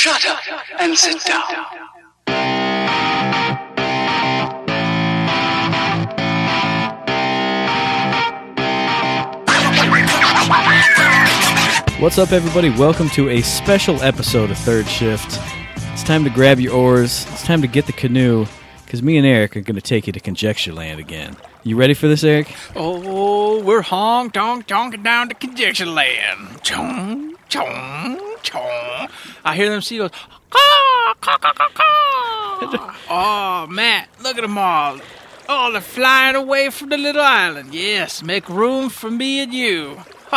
Shut up and sit down. What's up, everybody? Welcome to a special episode of Third Shift. It's time to grab your oars. It's time to get the canoe, because me and Eric are going to take you to Conjecture Land again. You ready for this, Eric? Oh, we're honk donk donking down to Conjecture Land. Chong, chong, chong. I hear them seagulls. Caw, caw, caw, caw, caw. Oh, Matt, look at them all. Oh, they're flying away from the little island. Yes, make room for me and you.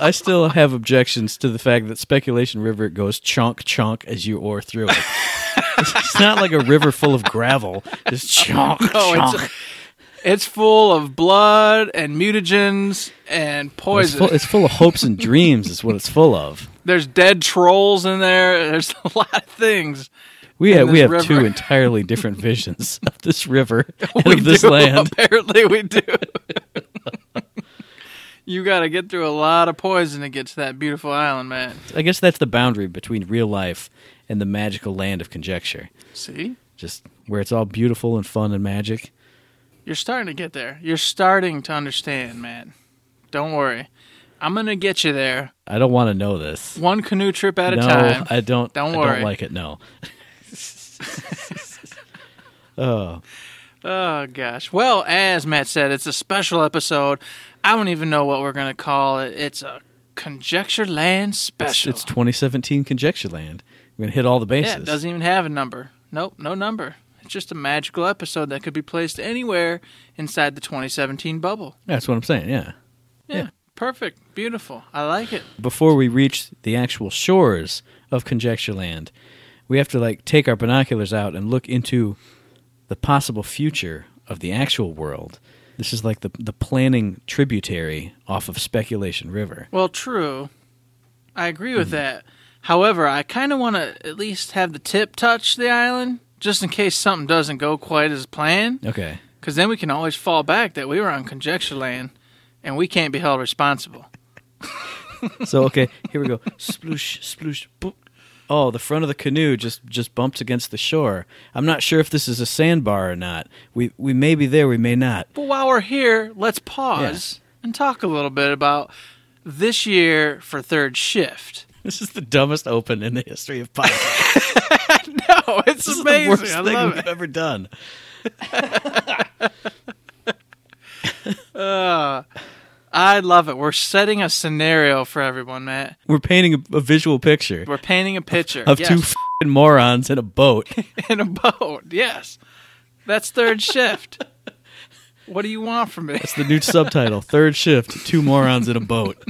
I still have objections to the fact that Speculation River goes chunk chunk as you oar through it. it's not like a river full of gravel. Just chunk Oh, chunk. it's, it's full of blood and mutagens and It's poison. full, it's full of hopes and dreams. Is what it's full of. There's dead trolls in there. There's a lot of things. We have we have river. two entirely different visions of this river and of this do. land. Apparently, we do. you got to get through a lot of poison to get to that beautiful island, man. I guess that's the boundary between real life and the magical land of conjecture. See, Just where it's all beautiful and fun and magic. you're starting to get there. You're starting to understand, man. Don't worry, I'm gonna get you there, I don't want to know this. one canoe trip at a no, time. I don't. Don't I worry. don't like it. No. oh, Oh gosh. Well, as Matt said, it's a special episode. I don't even know what we're gonna call it. It's a Conjecture Land it's, special. it's 2017 Conjecture Land. We're gonna hit all the bases. Yeah, it doesn't even have a number. Nope, no number. It's just a magical episode that could be placed anywhere inside the 2017 bubble. That's what I'm saying. Yeah. Yeah, Yeah. Perfect, beautiful. I like it. Before we reach the actual shores of Conjecture Land, we have to like take our binoculars out and look into the possible future of the actual world. This is like the the planning tributary off of Speculation River. Well, true. I agree Mm-hmm. with that. However, I kind of want to at least have the tip touch the island, just in case something doesn't go quite as planned. Okay. Because then we can always fall back that we were on Conjecture Land, and we can't be held responsible. So okay, here we go. Sploosh, sploosh, boop. Oh, the front of the canoe just just bumps against the shore. I'm not sure if this is a sandbar or not. We we may be there, we may not. But while we're here, let's pause and talk a little bit about this year for third shift. This is the dumbest open in the history of podcasts. No, it's This is amazing. the worst I thing we've it. ever done. Uh, I love it. We're setting a scenario for everyone, Matt. We're painting a, a visual picture We're painting a picture of yes. two fing morons in a boat. in a boat. Yes, that's third shift. What do you want from me? It's the new subtitle: Third shift, two morons in a boat.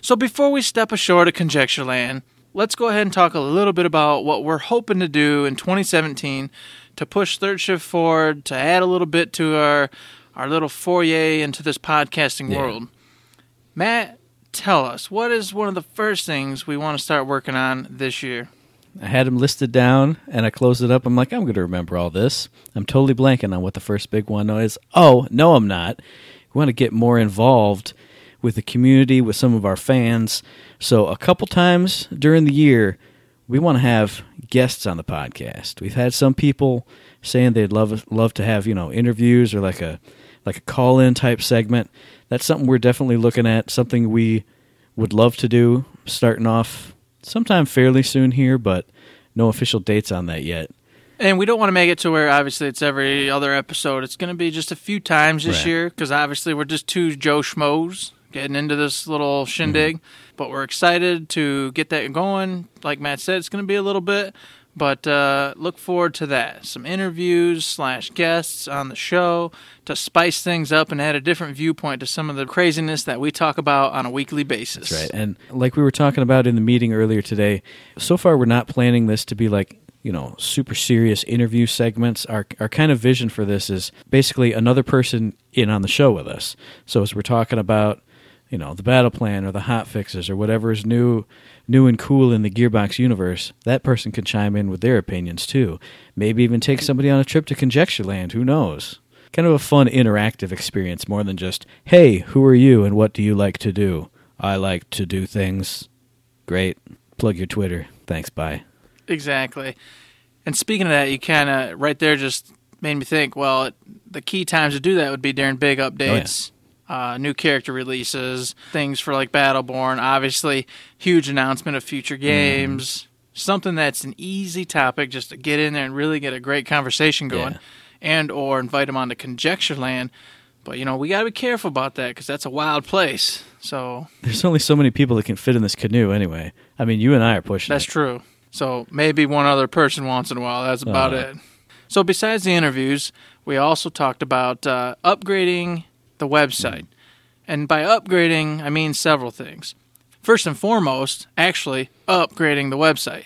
So before we step ashore to Conjecture Land, let's go ahead and talk a little bit about what we're hoping to do in 2017 to push third shift forward, to add a little bit to our our little foyer into this podcasting Yeah. world. Matt, tell us what is one of the first things we want to start working on this year. I had them listed down, and I closed it up. I'm like, I'm going to remember all this. I'm totally blanking on what the first big one is. Oh, no, I'm not. We want to get more involved with the community, with some of our fans. So, a couple times during the year, we want to have guests on the podcast. We've had some people saying they'd love love to have you know interviews or like a like a call in type segment. That's something we're definitely looking at. Something we would love to do. Starting off sometime fairly soon here, but no official dates on that yet. And we don't want to make it to where obviously it's every other episode. It's going to be just a few times this Right. year because obviously we're just two Joe Schmoes getting into this little shindig. Mm-hmm. But we're excited to get that going. Like Matt said, it's going to be a little bit, but uh, look forward to that. Some interviews slash guests on the show to spice things up and add a different viewpoint to some of the craziness that we talk about on a weekly basis. Right. And like we were talking about in the meeting earlier today, so far we're not planning this to be like, you know, super serious interview segments. Our our kind of vision for this is basically another person in on the show with us. So as we're talking about, you know, the battle plan or the hot fixes or whatever is new new and cool in the Gearbox universe, that person can chime in with their opinions too. Maybe even take somebody on a trip to Conjecture Land, who knows? Kind of a fun interactive experience more than just, "Hey, who are you and what do you like to do?" I like to do things. Great. plug your Twitter. Thanks. Bye. Exactly. And speaking of that, you kind of right there just made me think. Well, the key times to do that would be during big updates, oh, uh, new character releases, things for like Battleborn. Obviously, huge announcement of future games. Something that's an easy topic just to get in there and really get a great conversation going, Yeah. and or invite them on onto Conjecture Land. But you know we got to be careful about that because that's a wild place. So There's only so many people that can fit in this canoe anyway. I mean, you and I are pushing That's it. true. So maybe one other person once in a while. That's about Uh-huh. it. So besides the interviews, we also talked about uh, upgrading the website. And by upgrading, I mean several things. First and foremost, actually upgrading the website.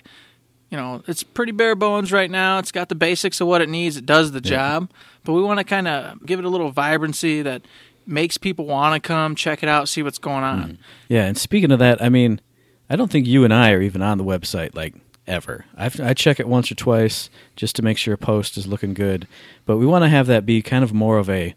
You know, it's pretty bare bones right now. It's got the basics of what it needs. It does the job, but we want to kind of give it a little vibrancy that makes people want to come check it out, see what's going on. Mm-hmm. Yeah, and speaking of that, I mean, I don't think you and I are even on the website like ever. I've, I check it once or twice just to make sure a post is looking good, but we want to have that be kind of more of a,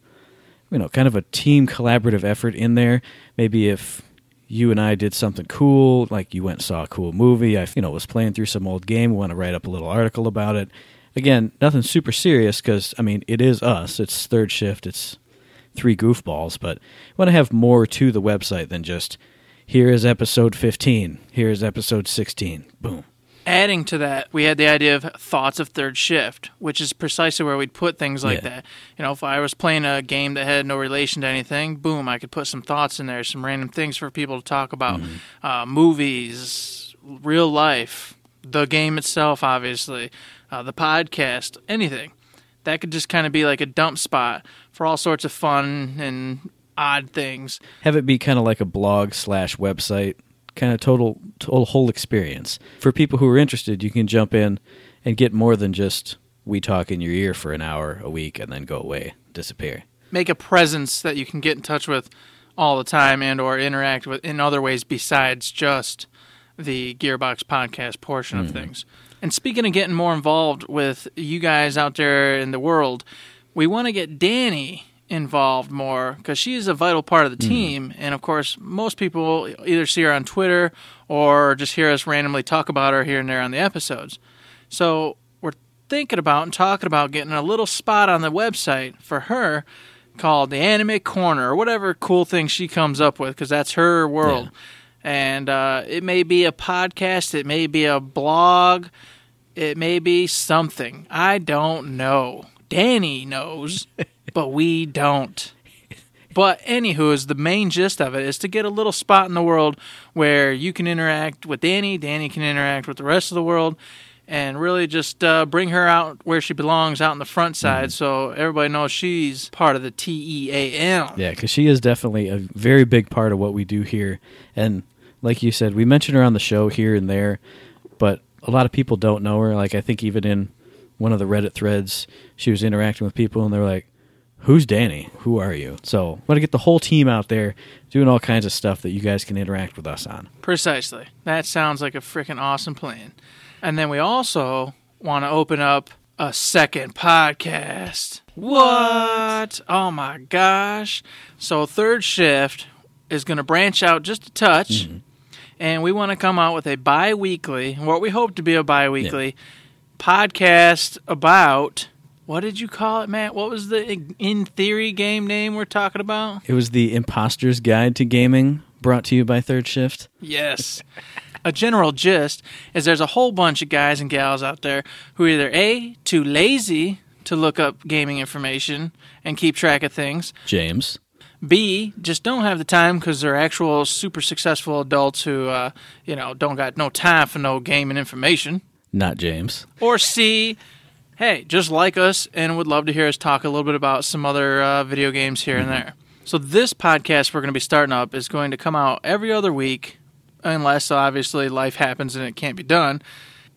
you know, kind of a team collaborative effort in there. Maybe if you and I did something cool, like you went saw a cool movie, I you know was playing through some old game, want to write up a little article about it. Again, nothing super serious because I mean it is us. It's third shift. It's three goofballs, but want to have more to the website than just here is episode 15, here is episode 16. Boom. Adding to that, we had the idea of thoughts of third shift, which is precisely where we'd put things like Yeah. that. You know, if I was playing a game that had no relation to anything, boom, I could put some thoughts in there, some random things for people to talk about, uh, movies, real life, the game itself, obviously, uh, the podcast, anything. That could just kind of be like a dump spot for all sorts of fun and odd things. Have it be kind of like a blog slash website, kind of total, total whole experience. For people who are interested, you can jump in and get more than just we talk in your ear for an hour a week and then go away, disappear. make a presence that you can get in touch with all the time and or interact with in other ways besides just the Gearbox podcast portion of mm-hmm. things. And speaking of getting more involved with you guys out there in the world, we want to get Danny involved more because she's a vital part of the team. And of course, most people either see her on Twitter or just hear us randomly talk about her here and there on the episodes. So we're thinking about and talking about getting a little spot on the website for her called the Anime Corner or whatever cool thing she comes up with because that's her world. And uh, it may be a podcast, it may be a blog, it may be something. I don't know. Danny knows, but we don't. But anywho, is the main gist of it is to get a little spot in the world where you can interact with Danny, Danny can interact with the rest of the world, and really just uh, bring her out where she belongs, out in the front side, so everybody knows she's part of the E TEAM. Yeah, because she is definitely a very big part of what we do here. And like you said, we mention her on the show here and there, but a lot of people don't know her. Like I think even in one of the Reddit threads, she was interacting with people, and they're like, "Who's Danny? Who are you?" So I want to get the whole team out there doing all kinds of stuff that you guys can interact with us on. Precisely. That sounds like a freaking awesome plan. And then we also want to open up a second podcast. What? Oh my gosh. So, third shift is going to branch out just a touch. Mm-hmm. And we want to come out with a bi weekly, what we hope to be a bi weekly podcast about. What did you call it, Matt? What was the in theory game name we're talking about? It was the Imposter's Guide to Gaming, brought to you by Third Shift. Yes. a general gist is there's a whole bunch of guys and gals out there who are either A, too lazy to look up gaming information and keep track of things, James. B, just don't have the time because they're actual super successful adults who, uh, you know, don't got no time for no gaming information. Not James. Or C, hey, just like us and would love to hear us talk a little bit about some other uh, video games here and there. So, this podcast we're going to be starting up is going to come out every other week, unless obviously life happens and it can't be done.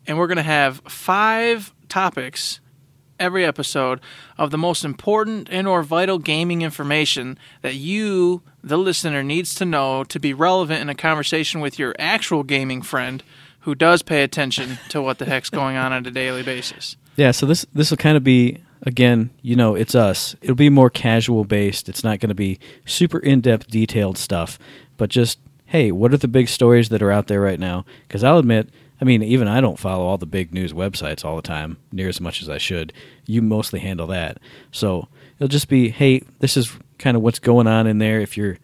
And we're going to have five topics every episode of the most important and or vital gaming information that you the listener needs to know to be relevant in a conversation with your actual gaming friend who does pay attention to what the heck's going on on a daily basis. Yeah, so this this will kind of be again, you know, it's us. It'll be more casual based. It's not going to be super in-depth detailed stuff, but just hey, what are the big stories that are out there right now? Because I'll admit, I mean, even I don't follow all the big news websites all the time, near as much as I should. You mostly handle that. So it'll just be, hey, this is kind of what's going on in there. If you're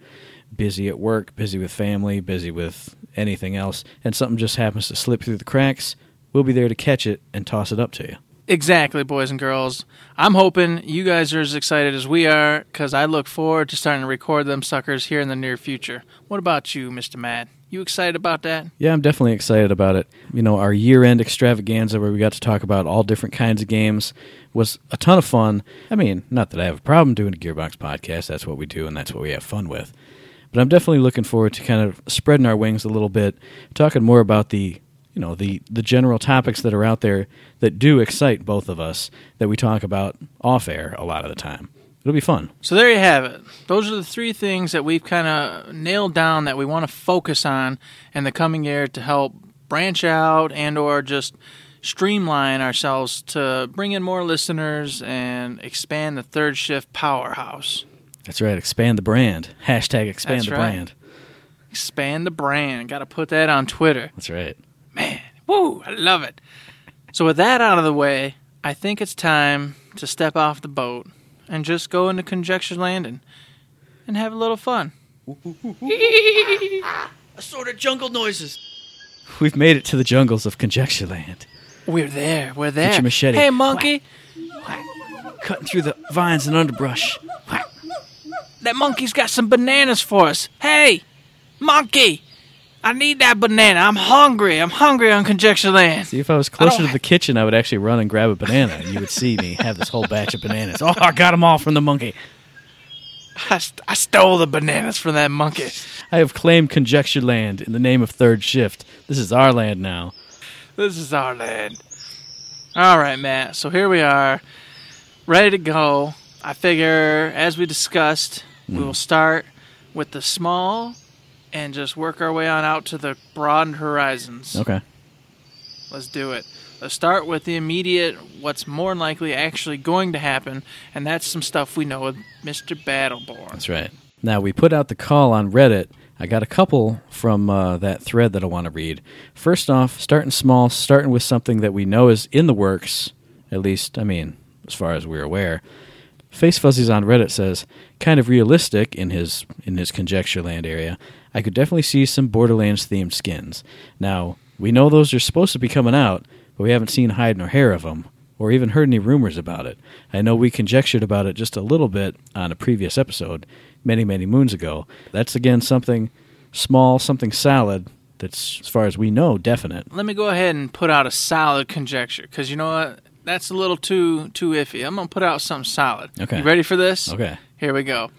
busy at work, busy with family, busy with anything else, and something just happens to slip through the cracks, we'll be there to catch it and toss it up to you. Exactly, boys and girls. I'm hoping you guys are as excited as we are because I look forward to starting to record them suckers here in the near future. What about you, Mr. Matt? You excited about that? Yeah, I'm definitely excited about it. You know, our year end extravaganza where we got to talk about all different kinds of games was a ton of fun. I mean, not that I have a problem doing a Gearbox podcast, that's what we do and that's what we have fun with. But I'm definitely looking forward to kind of spreading our wings a little bit, talking more about the you know the the general topics that are out there that do excite both of us that we talk about off air a lot of the time. It'll be fun. So there you have it. Those are the three things that we've kind of nailed down that we want to focus on in the coming year to help branch out and or just streamline ourselves to bring in more listeners and expand the third shift powerhouse. That's right. Expand the brand. Hashtag expand That's the right. brand. Expand the brand. Got to put that on Twitter. That's right. Man, woo, I love it. So with that out of the way, I think it's time to step off the boat and just go into Conjecture Land and, and have a little fun. Assorted jungle noises. We've made it to the jungles of Conjecture Land. We're there. We're there. Get your machete. Hey, monkey. Cutting through the vines and underbrush. That monkey's got some bananas for us. Hey, monkey. I need that banana. I'm hungry. I'm hungry on Conjecture Land. See, if I was closer don't- to the kitchen, I would actually run and grab a banana, and you would see me have this whole batch of bananas. Oh, I got them all from the monkey. I, st- I stole the bananas from that monkey. I have claimed Conjecture Land in the name of Third Shift. This is our land now. This is our land. All right, Matt. So here we are, ready to go. I figure, as we discussed, we hmm. will start with the small and just work our way on out to the broad horizons. Okay. Let's do it. Let's start with the immediate, what's more likely actually going to happen, and that's some stuff we know with Mr. Battleborn. That's right. Now, we put out the call on Reddit. I got a couple from uh, that thread that I want to read. First off, starting small, starting with something that we know is in the works, at least, I mean, as far as we're aware. Face Fuzzies on Reddit says, kind of realistic in his in his Conjecture Land area. I could definitely see some Borderlands themed skins. Now, we know those are supposed to be coming out, but we haven't seen hide nor hair of them, or even heard any rumors about it. I know we conjectured about it just a little bit on a previous episode, many, many moons ago. That's again something small, something solid that's, as far as we know, definite. Let me go ahead and put out a solid conjecture, because you know what? That's a little too too iffy. I'm gonna put out something solid. Okay. You ready for this? Okay. Here we go.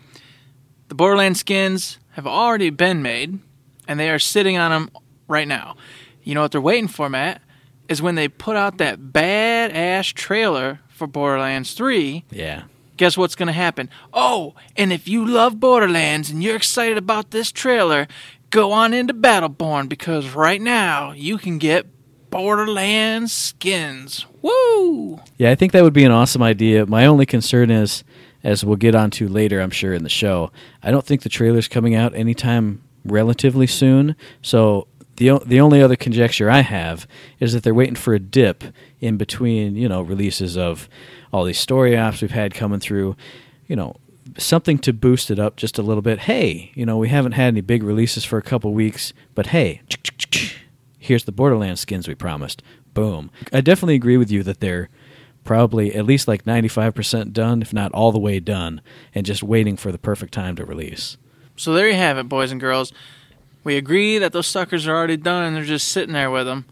The Borderlands skins have already been made, and they are sitting on them right now. You know what they're waiting for, Matt? Is when they put out that badass trailer for Borderlands 3. Yeah. Guess what's going to happen? Oh, and if you love Borderlands and you're excited about this trailer, go on into Battleborn because right now you can get Borderlands skins. Woo! Yeah, I think that would be an awesome idea. My only concern is, as we'll get onto later, I'm sure in the show, I don't think the trailer's coming out anytime relatively soon. So the the only other conjecture I have is that they're waiting for a dip in between, you know, releases of all these story ops we've had coming through, you know, something to boost it up just a little bit. Hey, you know, we haven't had any big releases for a couple weeks, but hey, here's the Borderlands skins we promised. Boom. I definitely agree with you that they're probably at least like 95% done, if not all the way done, and just waiting for the perfect time to release. So there you have it, boys and girls. We agree that those suckers are already done and they're just sitting there with them,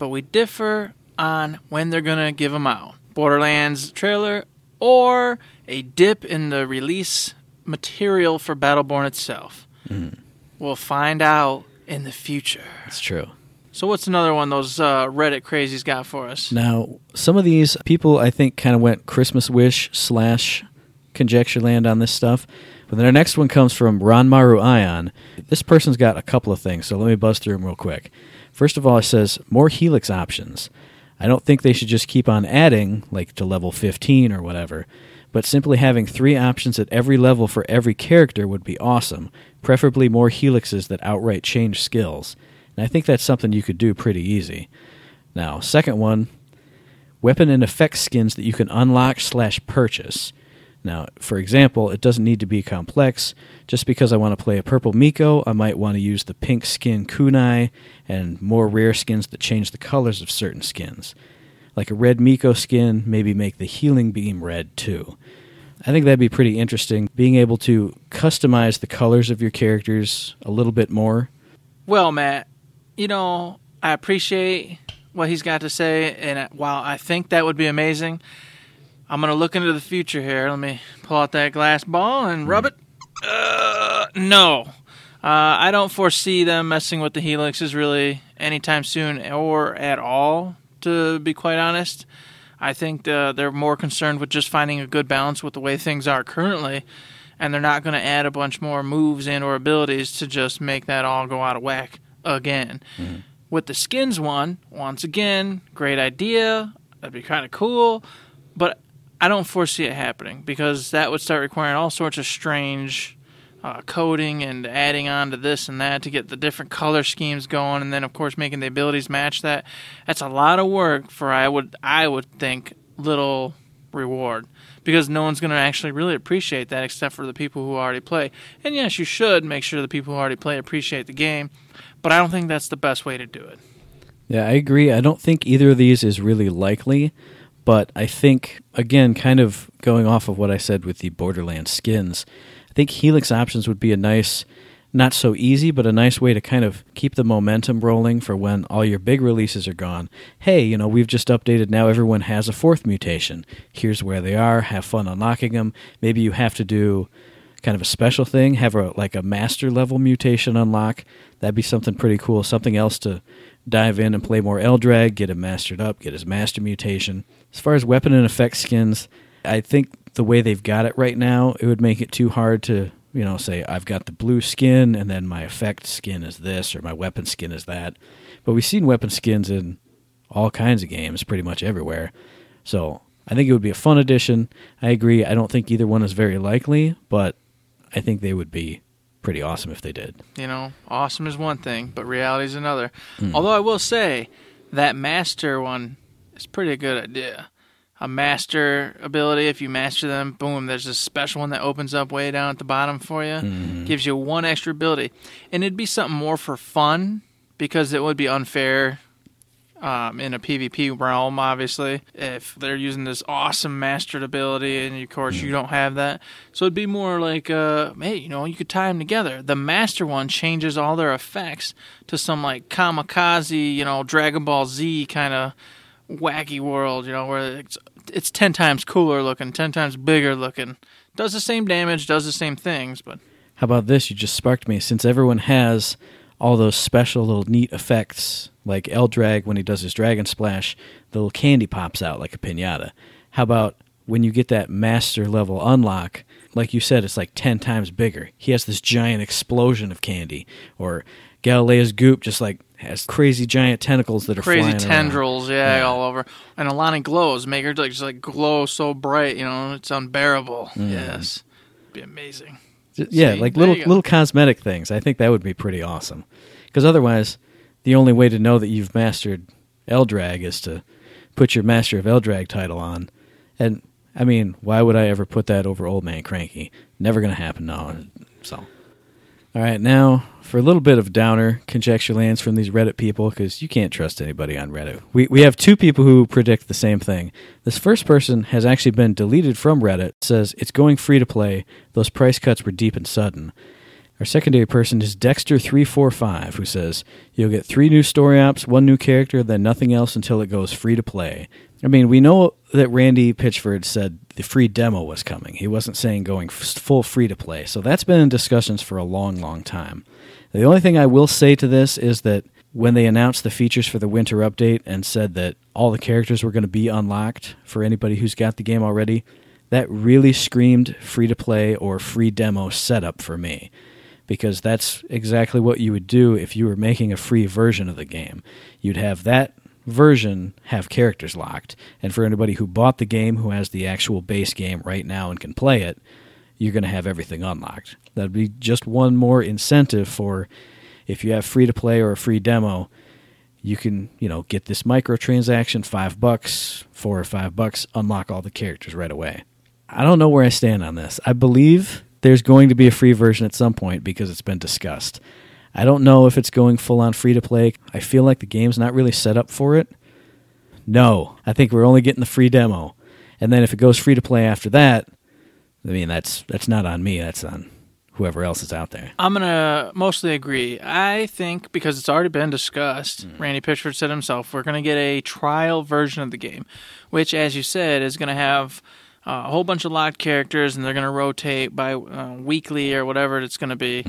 but we differ on when they're going to give them out. Borderlands trailer or a dip in the release material for Battleborn itself. Mm. We'll find out in the future. It's true. So what's another one those uh, Reddit crazies got for us? Now, some of these people I think kind of went Christmas wish slash conjecture land on this stuff. But then our next one comes from Ranmaru Ion. This person's got a couple of things, so let me buzz through them real quick. First of all, it says more Helix options. I don't think they should just keep on adding, like to level 15 or whatever, but simply having three options at every level for every character would be awesome, preferably more helixes that outright change skills. And I think that's something you could do pretty easy. Now, second one, weapon and effect skins that you can unlock slash purchase. Now, for example, it doesn't need to be complex. Just because I want to play a purple Miko, I might want to use the pink skin kunai and more rare skins that change the colors of certain skins. Like a red Miko skin, maybe make the healing beam red too. I think that'd be pretty interesting, being able to customize the colors of your characters a little bit more. Well, Matt, you know, I appreciate what he's got to say, and while I think that would be amazing, I'm going to look into the future here. Let me pull out that glass ball and rub it. Uh, no. Uh, I don't foresee them messing with the helixes really anytime soon or at all, to be quite honest. I think uh, they're more concerned with just finding a good balance with the way things are currently, and they're not going to add a bunch more moves and or abilities to just make that all go out of whack again. Mm-hmm. With the skins one, once again, great idea. That'd be kind of cool, but I don't foresee it happening because that would start requiring all sorts of strange uh, coding and adding on to this and that to get the different color schemes going, and then of course making the abilities match that. That's a lot of work for I would I would think little reward because no one's going to actually really appreciate that except for the people who already play. And yes, you should make sure the people who already play appreciate the game, but I don't think that's the best way to do it. Yeah, I agree. I don't think either of these is really likely. But I think, again, kind of going off of what I said with the Borderlands skins, I think Helix options would be a nice, not so easy, but a nice way to kind of keep the momentum rolling for when all your big releases are gone. Hey, you know, we've just updated now, everyone has a fourth mutation. Here's where they are, have fun unlocking them. Maybe you have to do kind of a special thing, have a like a master level mutation unlock. That'd be something pretty cool, something else to dive in and play more Eldrag, get him mastered up, get his master mutation. As far as weapon and effect skins, I think the way they've got it right now, it would make it too hard to, you know, say I've got the blue skin and then my effect skin is this or my weapon skin is that. But we've seen weapon skins in all kinds of games pretty much everywhere. So I think it would be a fun addition. I agree. I don't think either one is very likely, but I think they would be pretty awesome if they did. You know, awesome is one thing, but reality is another. Mm. Although I will say that master one is pretty good idea. A master ability, if you master them, boom, there's a special one that opens up way down at the bottom for you. Mm-hmm. Gives you one extra ability. And it'd be something more for fun because it would be unfair um, in a PvP realm, obviously, if they're using this awesome mastered ability, and of course you don't have that. So it'd be more like, uh, hey, you know, you could tie them together. The master one changes all their effects to some like kamikaze, you know, Dragon Ball Z kind of wacky world, you know, where it's it's ten times cooler looking, ten times bigger looking, does the same damage, does the same things, but. How about this? You just sparked me. Since everyone has all those special little neat effects like Eldrag, when he does his Dragon Splash, the little candy pops out like a pinata. How about when you get that master level unlock? Like you said, it's like 10 times bigger. He has this giant explosion of candy. Or Galilea's goop just like has crazy giant tentacles that are crazy tendrils, yeah, yeah, all over. And Alani glows, make her like just like glow so bright, you know, it's unbearable. Mm. Yes, be amazing. Yeah, See, like little little cosmetic things. I think that would be pretty awesome. Because otherwise, the only way to know that you've mastered Eldrag is to put your Master of Eldrag title on. And I mean, why would I ever put that over Old Man Cranky? Never going to happen now. So, all right, now for a little bit of downer conjecture lands from these Reddit people because you can't trust anybody on Reddit. We we have two people who predict the same thing. This first person has actually been deleted from Reddit. Says it's going free to play. Those price cuts were deep and sudden. Our secondary person is Dexter345, who says, You'll get three new story ops, one new character, then nothing else until it goes free to play. I mean, we know that Randy Pitchford said the free demo was coming. He wasn't saying going full free to play. So that's been in discussions for a long, long time. The only thing I will say to this is that when they announced the features for the winter update and said that all the characters were going to be unlocked for anybody who's got the game already, that really screamed free to play or free demo setup for me because that's exactly what you would do if you were making a free version of the game. You'd have that version have characters locked. And for anybody who bought the game who has the actual base game right now and can play it, you're going to have everything unlocked. That'd be just one more incentive for if you have free to play or a free demo, you can, you know, get this microtransaction, five bucks, four or five bucks, unlock all the characters right away. I don't know where I stand on this. I believe there's going to be a free version at some point because it's been discussed. I don't know if it's going full on free to play. I feel like the game's not really set up for it. No, I think we're only getting the free demo. And then if it goes free to play after that, I mean that's that's not on me, that's on whoever else is out there. I'm gonna mostly agree. I think because it's already been discussed, Randy Pitchford said himself, we're gonna get a trial version of the game, which, as you said, is gonna have uh, a whole bunch of locked characters, and they're gonna rotate by uh, weekly or whatever it's gonna be.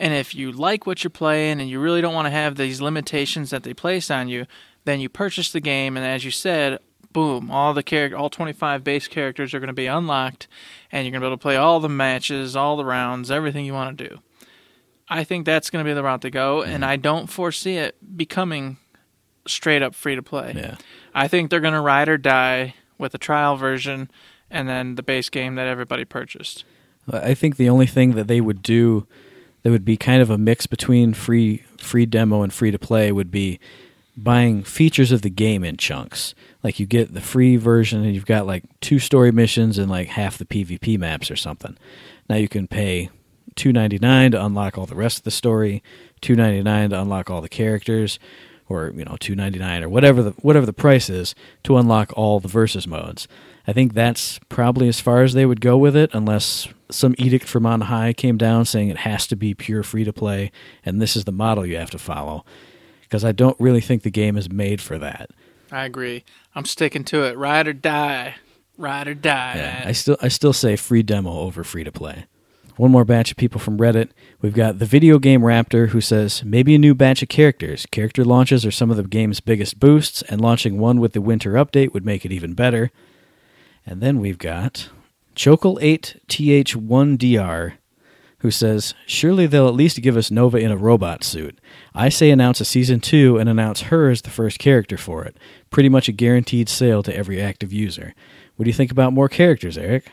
And if you like what you're playing and you really don't want to have these limitations that they place on you, then you purchase the game, and as you said, boom, all the character, all 25 base characters are going to be unlocked, and you're going to be able to play all the matches, all the rounds, everything you want to do. I think that's going to be the route to go, and mm-hmm. I don't foresee it becoming straight up free to play. Yeah. I think they're going to ride or die with a trial version and then the base game that everybody purchased. I think the only thing that they would do that would be kind of a mix between free free demo and free to play would be buying features of the game in chunks. Like you get the free version and you've got like two story missions and like half the PvP maps or something. Now you can pay two ninety nine to unlock all the rest of the story, two ninety nine to unlock all the characters, or you know two ninety nine or whatever the whatever the price is to unlock all the versus modes. I think that's probably as far as they would go with it, unless some edict from on high came down saying it has to be pure free to play and this is the model you have to follow. Because I don't really think the game is made for that. I agree. I'm sticking to it. Ride or die. Ride or die. Yeah. I still I still say free demo over free to play. One more batch of people from Reddit. We've got the video game Raptor who says maybe a new batch of characters. Character launches are some of the game's biggest boosts, and launching one with the winter update would make it even better. And then we've got Chokel8TH1DR who says, Surely they'll at least give us Nova in a robot suit. I say announce a season 2 and announce her as the first character for it. Pretty much a guaranteed sale to every active user. What do you think about more characters, Eric?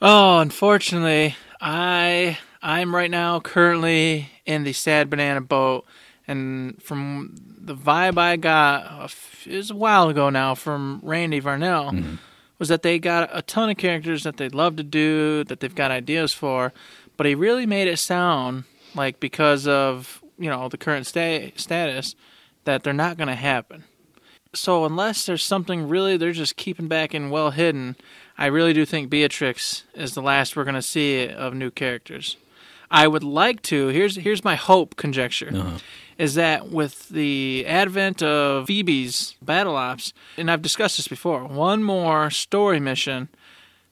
Oh, unfortunately, I I'm right now currently in the sad banana boat, and from the vibe I got a f- it was a while ago now from Randy Varnell mm-hmm. was that they got a ton of characters that they'd love to do, that they've got ideas for, but he really made it sound like because of you know the current sta- status that they're not going to happen. So unless there's something really they're just keeping back and well hidden, I really do think Beatrix is the last we're going to see of new characters. I would like to. Here's here's my hope conjecture. Uh-huh. Is that with the advent of Phoebe's battle ops, and I've discussed this before, one more story mission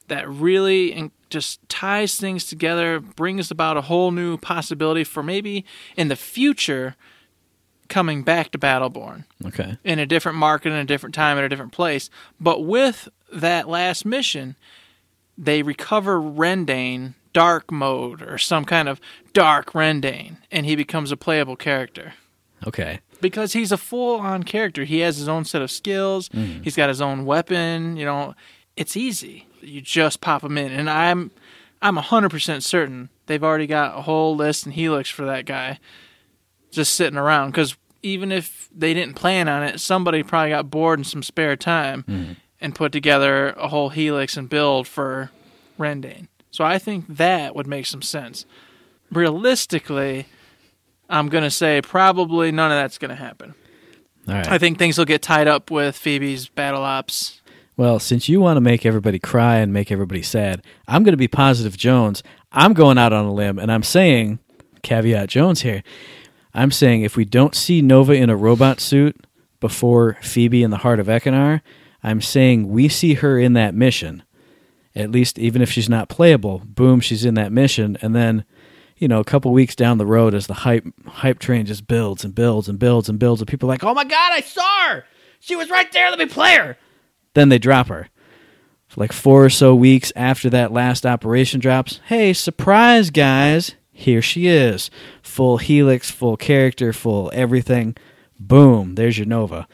that really in- just ties things together, brings about a whole new possibility for maybe in the future coming back to Battleborn Okay. in a different market, in a different time, at a different place. But with that last mission, they recover Rendain dark mode or some kind of dark Rendain, and he becomes a playable character. Okay. Because he's a full on character. He has his own set of skills, mm-hmm. he's got his own weapon, you know. It's easy. You just pop him in. And I'm I'm 100% certain they've already got a whole list and helix for that guy just sitting around because even if they didn't plan on it, somebody probably got bored in some spare time mm-hmm. and put together a whole helix and build for Rendain. So I think that would make some sense. Realistically, I'm going to say probably none of that's going to happen. All right. I think things will get tied up with Phoebe's battle ops. Well, since you want to make everybody cry and make everybody sad, I'm going to be positive Jones. I'm going out on a limb and I'm saying, caveat Jones here, I'm saying if we don't see Nova in a robot suit before Phoebe in the heart of Ekkunar, I'm saying we see her in that mission. At least, even if she's not playable, boom, she's in that mission. And then, you know, a couple weeks down the road, as the hype hype train just builds and builds and builds and builds, and people are like, oh my God, I saw her! She was right there, let me play her! Then they drop her. For like four or so weeks after that last operation drops, hey, surprise, guys, here she is. Full helix, full character, full everything. Boom, there's your Nova.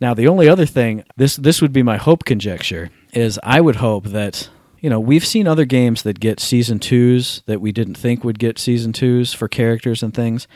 Now, the only other thing this this would be my hope conjecture is I would hope that you know we've seen other games that get season twos that we didn't think would get season twos for characters and things.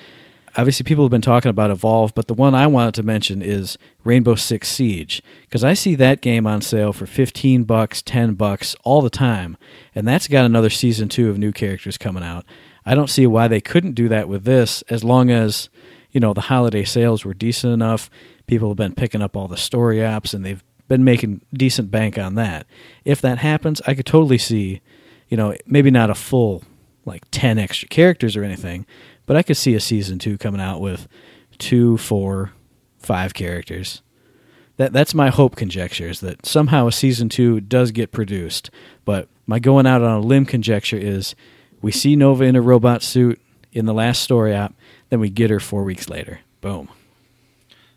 Obviously, people have been talking about Evolve, but the one I wanted to mention is Rainbow Six Siege because I see that game on sale for fifteen bucks, ten bucks all the time, and that's got another season two of new characters coming out. I don't see why they couldn't do that with this as long as you know the holiday sales were decent enough people have been picking up all the story ops and they've been making decent bank on that. If that happens, I could totally see, you know, maybe not a full like 10 extra characters or anything, but I could see a season 2 coming out with two, four, five characters. That that's my hope conjecture is that somehow a season 2 does get produced, but my going out on a limb conjecture is we see Nova in a robot suit in the last story op, then we get her 4 weeks later. Boom.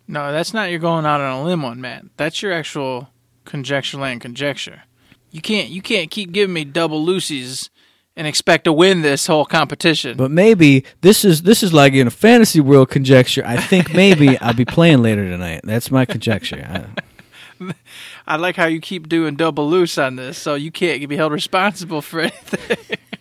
No, that's not your going out on a limb one, man. That's your actual conjecture land conjecture. You can't you can't keep giving me double Lucy's and expect to win this whole competition. But maybe this is this is like in a fantasy world conjecture. I think maybe I'll be playing later tonight. That's my conjecture. I, I like how you keep doing double loose on this, so you can't be held responsible for anything.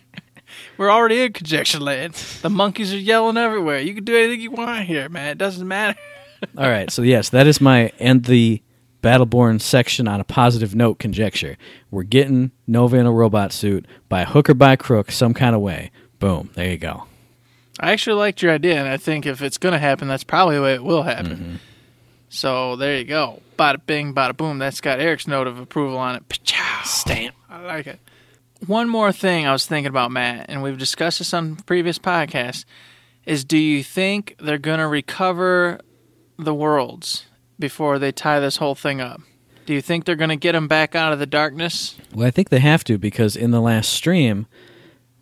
We're already in conjecture land. The monkeys are yelling everywhere. You can do anything you want here, man. It doesn't matter. all right, so yes, that is my end the Battleborn section on a positive note conjecture. We're getting Nova in a robot suit by hook or by crook, some kind of way. Boom, there you go. I actually liked your idea, and I think if it's going to happen, that's probably the way it will happen. Mm-hmm. So there you go. Bada bing, bada boom. That's got Eric's note of approval on it. Pachow. Stamp. I like it. One more thing I was thinking about, Matt, and we've discussed this on previous podcasts, is do you think they're going to recover the worlds before they tie this whole thing up? Do you think they're going to get them back out of the darkness? Well, I think they have to because in the last stream,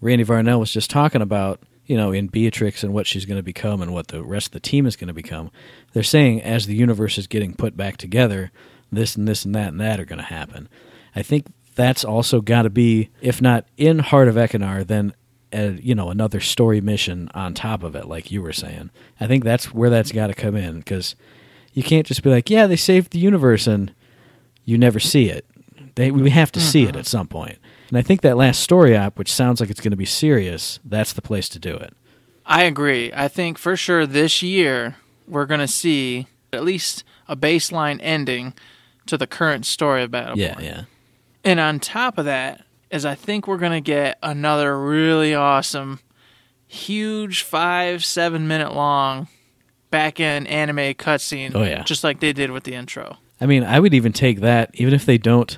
Randy Varnell was just talking about, you know, in Beatrix and what she's going to become and what the rest of the team is going to become. They're saying as the universe is getting put back together, this and this and that and that are going to happen. I think that's also got to be, if not in Heart of Ekkunar, then a, you know another story mission on top of it, like you were saying. I think that's where that's got to come in because you can't just be like, yeah, they saved the universe and you never see it. They, we have to see it mm-hmm. at some point. And I think that last story op, which sounds like it's going to be serious, that's the place to do it. I agree. I think for sure this year we're going to see at least a baseline ending to the current story of Battleborn. Yeah, yeah. And on top of that, is I think we're gonna get another really awesome, huge five, seven minute long back end anime cutscene. Oh, yeah. Just like they did with the intro. I mean, I would even take that, even if they don't,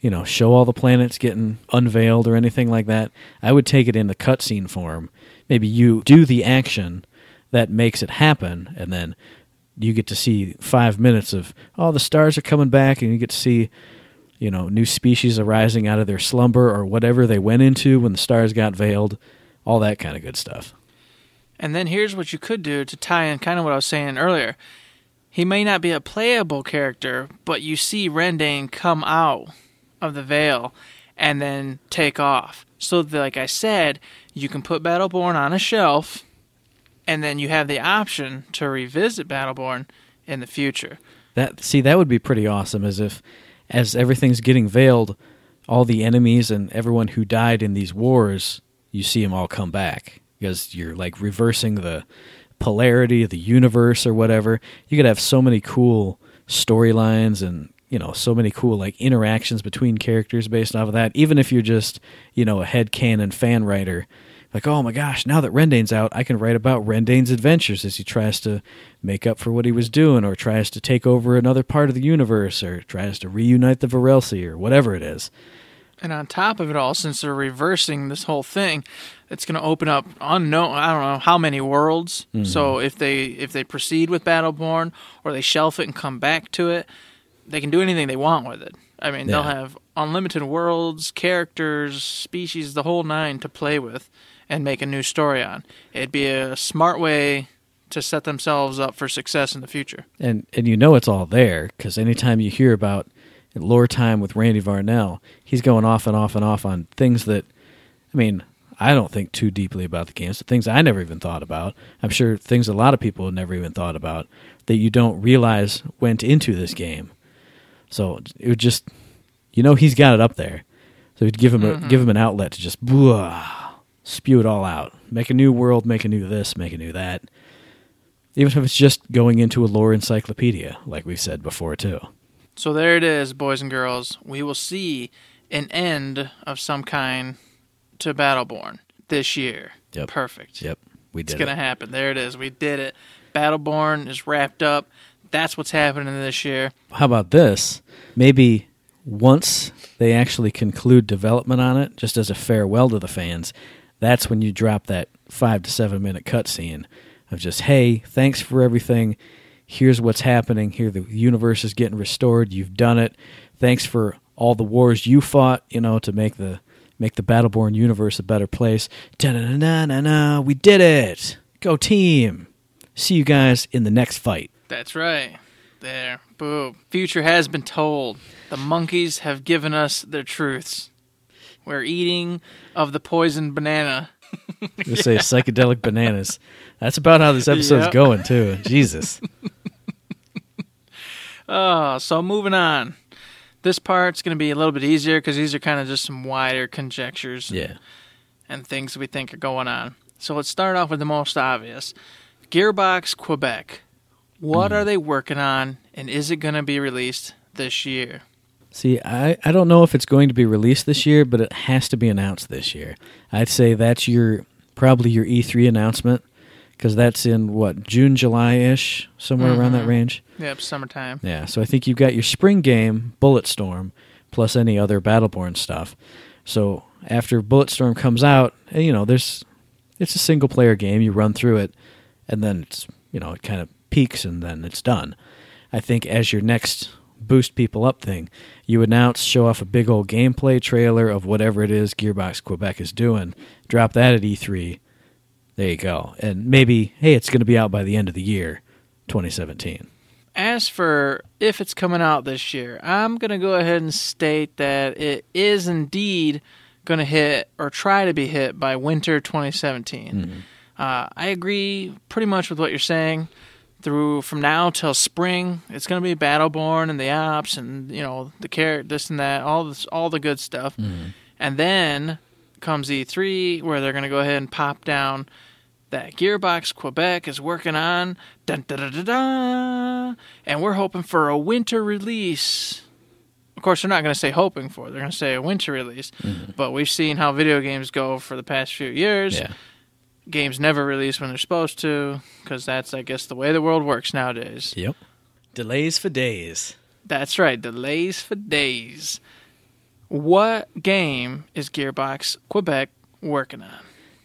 you know, show all the planets getting unveiled or anything like that. I would take it in the cutscene form. Maybe you do the action that makes it happen, and then you get to see five minutes of, oh, the stars are coming back, and you get to see, you know, new species arising out of their slumber or whatever they went into when the stars got veiled, all that kind of good stuff. And then here's what you could do to tie in kind of what I was saying earlier. He may not be a playable character, but you see Rendain come out of the veil and then take off. So, that, like I said, you can put Battleborn on a shelf, and then you have the option to revisit Battleborn in the future. That see, that would be pretty awesome. As if, as everything's getting veiled, all the enemies and everyone who died in these wars, you see them all come back because you're like reversing the polarity of the universe or whatever. You could have so many cool storylines and you know so many cool like interactions between characters based off of that. Even if you're just you know a head canon fan writer. Like, oh my gosh, now that Rendain's out, I can write about Rendain's adventures as he tries to make up for what he was doing, or tries to take over another part of the universe, or tries to reunite the Varelsi, or whatever it is. And on top of it all, since they're reversing this whole thing, it's going to open up unknown. I don't know how many worlds. Mm-hmm. So if they if they proceed with Battleborn or they shelf it and come back to it, they can do anything they want with it. I mean, they'll have unlimited worlds, characters, species, the whole nine to play with and make a new story on. It'd be a smart way to set themselves up for success in the future. and and you know it's all there because anytime you hear about lore time with Randy Varnell, he's going off and off and off on things that, I mean, I don't think too deeply about the games. Things I never even thought about. I'm sure things a lot of people have never even thought about that you don't realize went into this game. So it would just, you know, he's got it up there. So it'd give him a, mm-hmm. give him an outlet to just blah, spew it all out. Make a new world, make a new this, make a new that. Even if it's just going into a lore encyclopedia, like we've said before too. So there it is, boys and girls. We will see an end of some kind to Battleborn this year. Yep. Perfect. Yep, we did It's going to happen. There it is. We did it. Battleborn is wrapped up. That's what's happening this year. How about this? Maybe once they actually conclude development on it, just as a farewell to the fans, that's when you drop that five to seven minute cutscene of just, hey, thanks for everything. Here's what's happening. Here, the universe is getting restored. You've done it. Thanks for all the wars you fought, you know, to make the make the Battleborn universe a better place. Da na na na na. We did it. Go team. See you guys in the next fight. That's right. There. Boom. Future has been told. The monkeys have given us their truths. We're eating of the poisoned banana. Just say psychedelic bananas. That's about how this episode's Yep. going too. Jesus. Oh, so moving on. This part's going to be a little bit easier because these are kind of just some wider conjectures Yeah. and things we think are going on. So let's start off with the most obvious Gearbox Quebec. What hmm. are they working on, and is it going to be released this year? See, I, I don't know if it's going to be released this year, but it has to be announced this year. I'd say that's your probably your E3 announcement because that's in what June, July ish, somewhere around that range. Yep, summertime. Yeah, so I think you've got your spring game, Bulletstorm, plus any other Battleborn stuff. So after Bulletstorm comes out, eh, you know, there's it's a single player game. You run through it, and then it's you know it kind of peaks and then it's done. I think as your next boost people up thing, you announce, show off a big old gameplay trailer of whatever it is Gearbox Quebec is doing. Drop that at E3. There you go, and maybe hey, it's going to be out by the end of the year, 2017. As for if it's coming out this year, I'm going to go ahead and state that it is indeed going to hit or try to be hit by winter 2017. Uh, I agree pretty much with what you're saying. Through from now till spring, it's going to be Battleborn and the ops and you know the carrot, this and that, all this, all the good stuff. Mm-hmm. And then comes E3, where they're going to go ahead and pop down that Gearbox Quebec is working on. Dun, da, da, da, da, and we're hoping for a winter release. Of course, they're not going to say hoping for. They're going to say a winter release. Mm-hmm. But we've seen how video games go for the past few years. Yeah. Games never release when they're supposed to, because that's, I guess, the way the world works nowadays. Yep. Delays for days. That's right, delays for days. What game is Gearbox Quebec working on?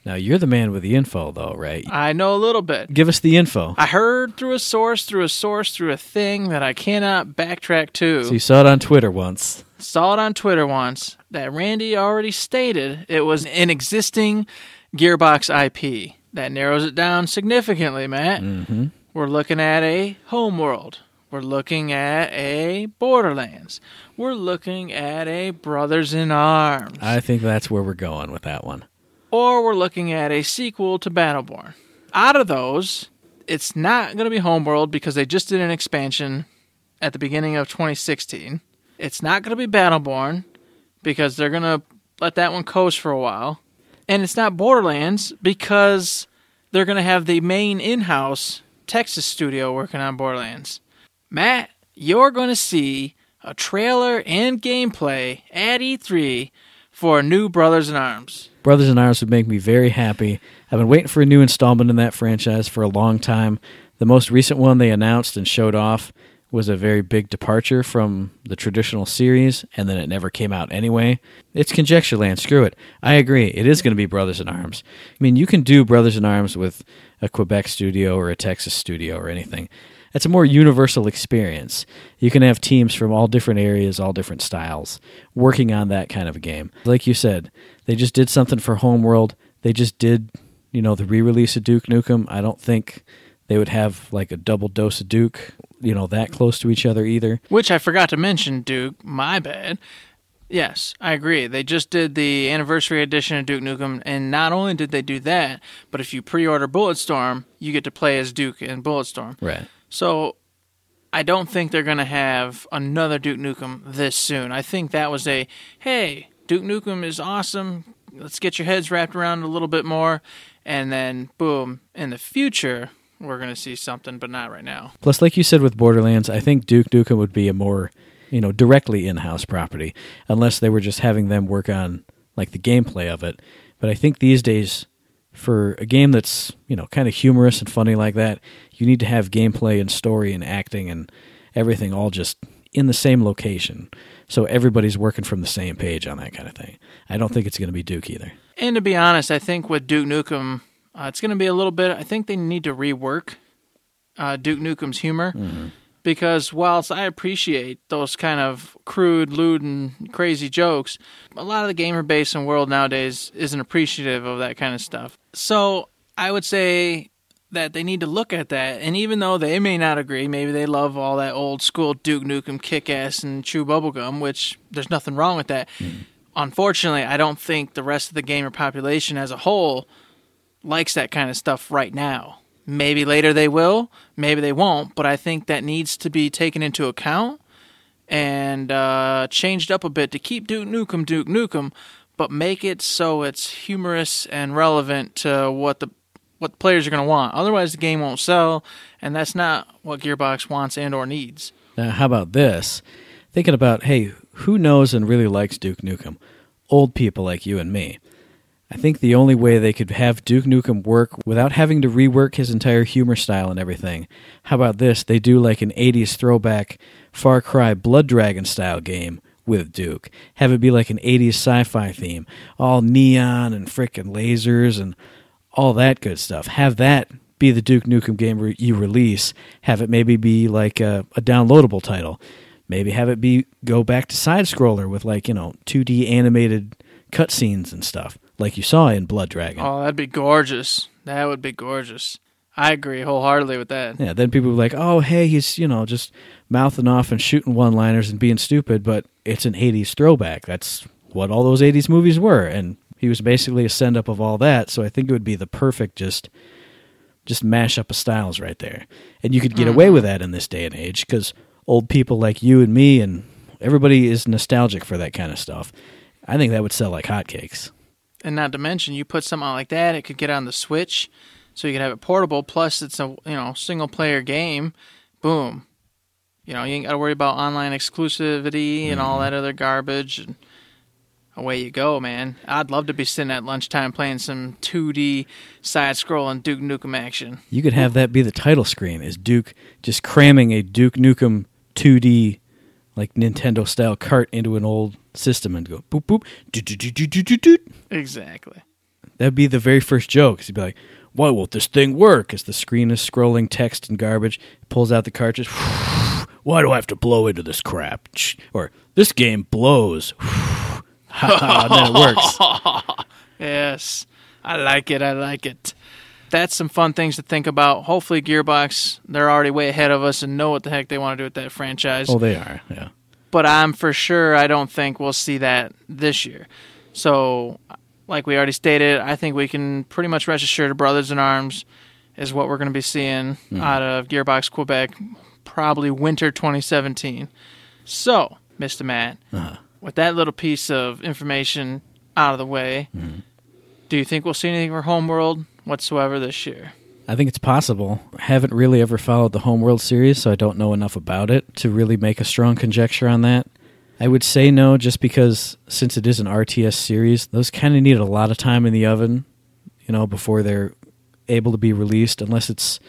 Now you're the man with the info, though, right? I know a little bit. Give us the info. I heard through a source, through a source, through a thing that I cannot backtrack to. So you saw it on Twitter once. Saw it on Twitter once that Randy already stated it was an existing Gearbox IP. That narrows it down significantly, Matt. Mm-hmm. We're looking at a Homeworld. We're looking at a Borderlands. We're looking at a Brothers in Arms. I think that's where we're going with that one. or we're looking at a sequel to Battleborn. Out of those, it's not going to be Homeworld because they just did an expansion at the beginning of 2016. It's not going to be Battleborn because they're going to let that one coast for a while. And it's not Borderlands because they're going to have the main in house Texas studio working on Borderlands. Matt, you're going to see a trailer and gameplay at E3 for new Brothers in Arms. Brothers in Arms would make me very happy. I've been waiting for a new installment in that franchise for a long time. The most recent one they announced and showed off was a very big departure from the traditional series, and then it never came out anyway. It's conjecture land. Screw it. I agree. It is going to be Brothers in Arms. I mean, you can do Brothers in Arms with a Quebec studio or a Texas studio or anything. It's a more universal experience. You can have teams from all different areas, all different styles, working on that kind of a game. Like you said, they just did something for Homeworld. They just did, you know, the re-release of Duke Nukem. I don't think they would have like a double dose of Duke, you know, that close to each other either. Which I forgot to mention, Duke. My bad. Yes, I agree. They just did the anniversary edition of Duke Nukem, and not only did they do that, but if you pre-order Bulletstorm, you get to play as Duke in Bulletstorm. Right. So I don't think they're going to have another Duke Nukem this soon. I think that was a hey, Duke Nukem is awesome. Let's get your heads wrapped around a little bit more, and then boom, in the future we're going to see something, but not right now. Plus, like you said with Borderlands, I think Duke Nukem would be a more, you know, directly in-house property, unless they were just having them work on like the gameplay of it. But I think these days, for a game that's you know kind of humorous and funny like that, you need to have gameplay and story and acting and everything all just in the same location, so everybody's working from the same page on that kind of thing. I don't think it's going to be Duke either. And to be honest, I think with Duke Nukem, uh, it's going to be a little bit. I think they need to rework uh, Duke Nukem's humor because whilst I appreciate those kind of crude, lewd, and crazy jokes, a lot of the gamer base and world nowadays isn't appreciative of that kind of stuff. So I would say that they need to look at that. And even though they may not agree, maybe they love all that old school Duke Nukem kick ass and chew bubblegum, which there's nothing wrong with that. Unfortunately, I don't think the rest of the gamer population as a whole likes that kind of stuff right now. Maybe later they will, maybe they won't, but I think that needs to be taken into account and uh, changed up a bit to keep Duke Nukem Duke Nukem, but make it so it's humorous and relevant to what the what the players are going to want. Otherwise, the game won't sell, and that's not what Gearbox wants and or needs. Now, how about this? Thinking about, hey, who knows and really likes Duke Nukem? Old people like you and me. I think the only way they could have Duke Nukem work without having to rework his entire humor style and everything. How about this? They do like an 80s throwback Far Cry Blood Dragon style game with Duke. Have it be like an 80s sci fi theme, all neon and frickin' lasers and all that good stuff. Have that be the Duke Nukem game re- you release. Have it maybe be like a, a downloadable title. Maybe have it be go back to side scroller with like you know 2D animated cutscenes and stuff, like you saw in Blood Dragon. Oh, that'd be gorgeous. That would be gorgeous. I agree wholeheartedly with that. Yeah, then people were like, "Oh, hey, he's you know just mouthing off and shooting one-liners and being stupid," but it's an '80s throwback. That's what all those '80s movies were, and he was basically a send up of all that. So I think it would be the perfect just just mash up of styles right there, and you could get away mm-hmm. with that in this day and age because old people like you and me and everybody is nostalgic for that kind of stuff. I think that would sell like hotcakes. And not to mention, you put something like that, it could get on the Switch, so you could have it portable. Plus, it's a you know single player game. Boom. You know, you ain't got to worry about online exclusivity and all mm-hmm. that other garbage. And away you go, man. I'd love to be sitting at lunchtime playing some 2D side scrolling Duke Nukem action. You could have that be the title screen is Duke just cramming a Duke Nukem 2D like Nintendo style cart into an old system and go boop boop doot, doot, doot, doot, doot, doot, doot. Exactly. That'd be the very first joke. He'd be like, "Why won't this thing work?" As the screen is scrolling text and garbage, pulls out the cartridge. Why do I have to blow into this crap? Or this game blows. and then it works. Yes, I like it. I like it. That's some fun things to think about. Hopefully, Gearbox, they're already way ahead of us and know what the heck they want to do with that franchise. Oh, they are. Yeah. But I'm for sure, I don't think we'll see that this year. So, like we already stated, I think we can pretty much rest assured Brothers in Arms is what we're going to be seeing hmm. out of Gearbox Quebec probably winter 2017. So, Mr. Matt, uh-huh. with that little piece of information out of the way, hmm. do you think we'll see anything for Homeworld whatsoever this year? I think it's possible. I haven't really ever followed the Homeworld series, so I don't know enough about it to really make a strong conjecture on that. I would say no, just because since it is an RTS series, those kind of need a lot of time in the oven, you know, before they're able to be released, unless it's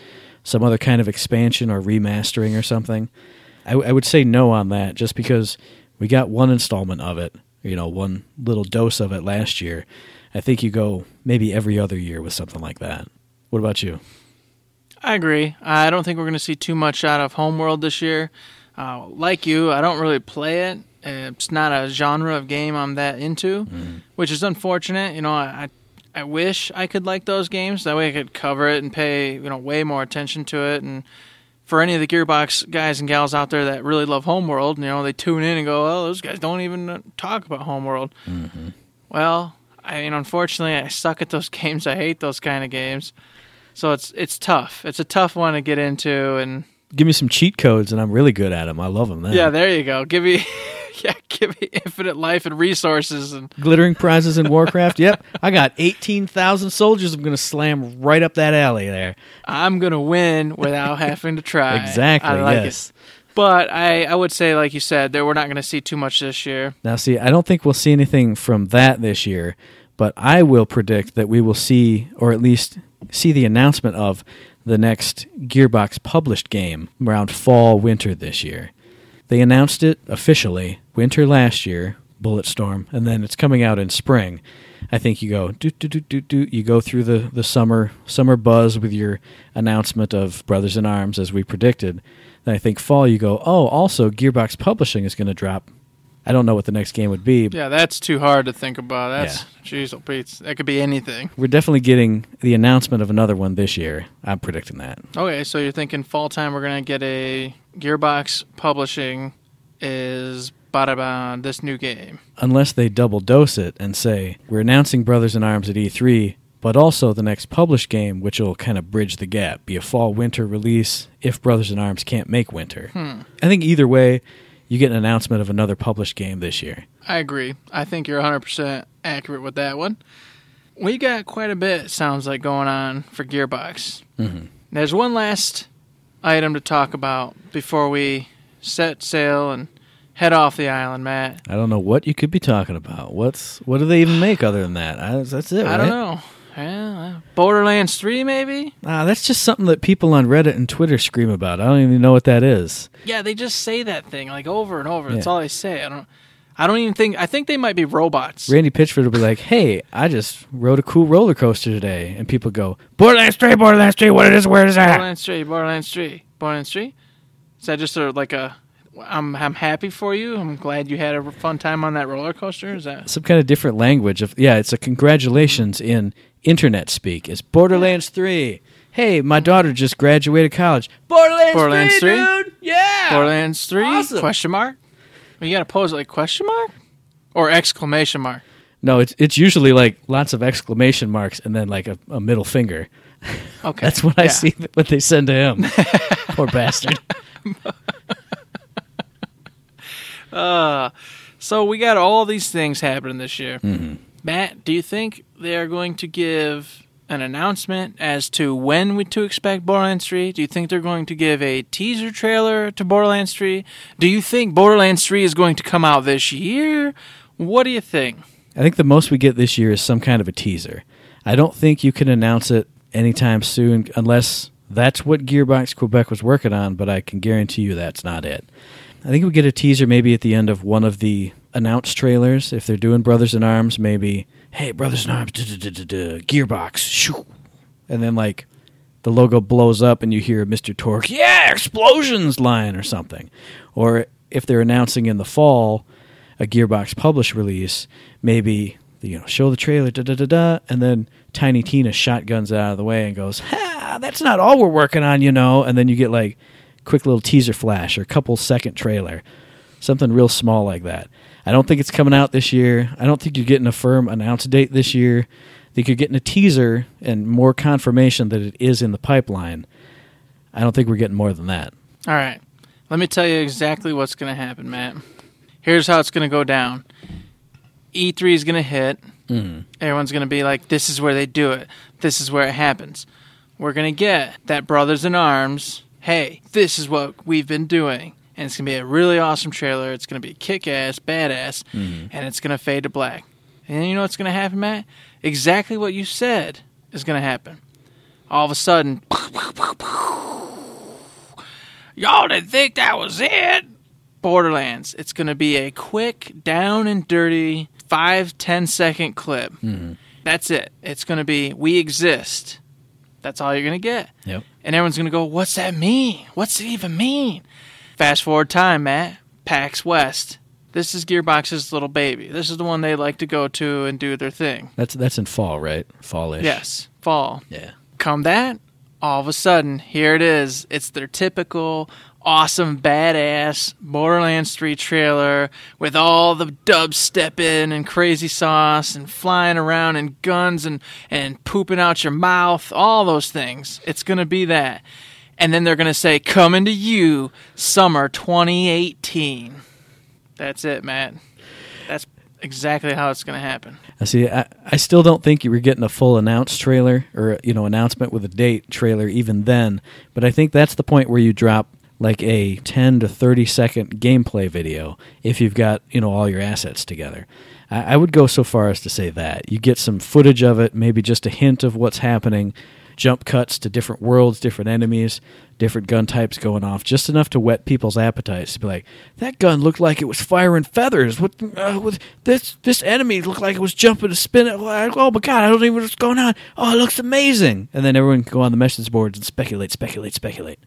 some other kind of expansion or remastering or something. I, I would say no on that, just because we got one installment of it, you know, one little dose of it last year. I think you go maybe every other year with something like that. What about you? I agree. I don't think we're going to see too much out of Homeworld this year. Uh, like you, I don't really play it. It's not a genre of game I'm that into, which is unfortunate. You know, I I wish I could like those games. That way I could cover it and pay you know way more attention to it and for any of the Gearbox guys and gals out there that really love Homeworld, you know, they tune in and go, "Oh, those guys don't even talk about Homeworld." Mm-hmm. Well, I mean, unfortunately, I suck at those games. I hate those kind of games. So it's it's tough. It's a tough one to get into, and Give me some cheat codes, and I'm really good at them. I love them. Then. yeah, there you go. Give me, yeah, give me infinite life and resources, and glittering prizes in Warcraft. yep, I got eighteen thousand soldiers. I'm gonna slam right up that alley there. I'm gonna win without having to try. Exactly. I like yes. it. But I, I would say, like you said, that we're not going to see too much this year. Now, see, I don't think we'll see anything from that this year, but I will predict that we will see, or at least see the announcement of the next Gearbox published game around fall winter this year. They announced it officially winter last year, Bulletstorm, and then it's coming out in spring. I think you go do do do do do. You go through the the summer summer buzz with your announcement of Brothers in Arms as we predicted. Then I think fall you go. Oh, also Gearbox Publishing is going to drop. I don't know what the next game would be. Yeah, that's too hard to think about. That's jeez, oh Pete, that could be anything. We're definitely getting the announcement of another one this year. I'm predicting that. Okay, so you're thinking fall time we're gonna get a Gearbox Publishing is bada this new game. Unless they double dose it and say, we're announcing Brothers in Arms at E3, but also the next published game, which will kind of bridge the gap, be a fall winter release if Brothers in Arms can't make winter. Hmm. I think either way, you get an announcement of another published game this year. I agree. I think you're 100% accurate with that one. We got quite a bit, sounds like, going on for Gearbox. Mm-hmm. There's one last item to talk about before we set sail and head off the island, Matt. I don't know what you could be talking about. What's what do they even make other than that? I, that's it. I right? don't know. Yeah, Borderlands 3, maybe? Ah, that's just something that people on Reddit and Twitter scream about. I don't even know what that is. Yeah, they just say that thing like over and over. That's all they say. I don't. I don't even think. I think they might be robots. Randy Pitchford will be like, "Hey, I just rode a cool roller coaster today," and people go, "Borderlands 3, Borderlands 3, what it is, where it is at?" Borderlands 3, Borderlands 3, Borderlands 3. Is that just a, like a? I'm I'm happy for you. I'm glad you had a fun time on that roller coaster. Is that? Some kind of different language of yeah, it's a congratulations in internet speak. It's Borderlands 3. Hey, my daughter just graduated college. Borderlands, Borderlands 3, 3? dude. Yeah. Borderlands 3? Awesome. Question mark? You got to pose it like question mark or exclamation mark. No, it's it's usually like lots of exclamation marks and then like a, a middle finger. Okay, That's what I see what they send to him. Poor bastard. Uh, so we got all these things happening this year. Mm-hmm. Matt, do you think they are going to give an announcement as to when we to expect Borderlands 3? Do you think they're going to give a teaser trailer to Borderlands 3? Do you think Borderlands 3 is going to come out this year? What do you think? I think the most we get this year is some kind of a teaser. I don't think you can announce it anytime soon unless that's what Gearbox Quebec was working on, but I can guarantee you that's not it. I think we get a teaser maybe at the end of one of the announced trailers. If they're doing Brothers in Arms, maybe, hey, Brothers in Arms, Gearbox, shoo. And then, like, the logo blows up and you hear Mr. Torgue, yeah, explosions line or something. Or if they're announcing in the fall a Gearbox published release, maybe you know show the trailer, da da da da, and then Tiny Tina shotguns out of the way and goes, "Ha, that's not all we're working on, you know." And then you get like quick little teaser flash or a couple second trailer, something real small like that. I don't think it's coming out this year. I don't think you're getting a firm announce date this year. I think you're getting a teaser and more confirmation that it is in the pipeline. I don't think we're getting more than that. All right. Let me tell you exactly what's going to happen, Matt. Here's how it's going to go down E3 is going to hit. Mm. Everyone's going to be like, this is where they do it. This is where it happens. We're going to get that Brothers in Arms. Hey, this is what we've been doing. And it's going to be a really awesome trailer. It's going to be kick ass, badass. Mm-hmm. And it's going to fade to black. And you know what's going to happen, Matt? Exactly what you said is going to happen. All of a sudden, y'all didn't think that was it. Borderlands. It's going to be a quick, down and dirty, five, ten second clip. Mm-hmm. That's it. It's going to be, we exist. That's all you're going to get. Yep. And everyone's going to go, what's that mean? What's it even mean? Fast forward time, Matt. PAX West. This is Gearbox's little baby. This is the one they like to go to and do their thing. That's that's in fall, right? Fallish. Yes, fall. Yeah. Come that, all of a sudden, here it is. It's their typical awesome, badass Borderlands 3 trailer with all the dubstepping and crazy sauce and flying around and guns and, and pooping out your mouth, all those things. It's going to be that. And then they're going to say, coming to you, summer 2018. That's it, Matt. That's exactly how it's going to happen. I see. I, I still don't think you were getting a full announced trailer or you know announcement with a date trailer even then. But I think that's the point where you drop like a 10 to 30 second gameplay video if you've got you know all your assets together. I, I would go so far as to say that you get some footage of it, maybe just a hint of what's happening, jump cuts to different worlds, different enemies, different gun types going off, just enough to whet people's appetites to be like, that gun looked like it was firing feathers. What? Uh, what this this enemy looked like it was jumping to spin it. like, Oh my god, I don't even know what's going on. Oh, it looks amazing. And then everyone can go on the message boards and speculate, speculate, speculate.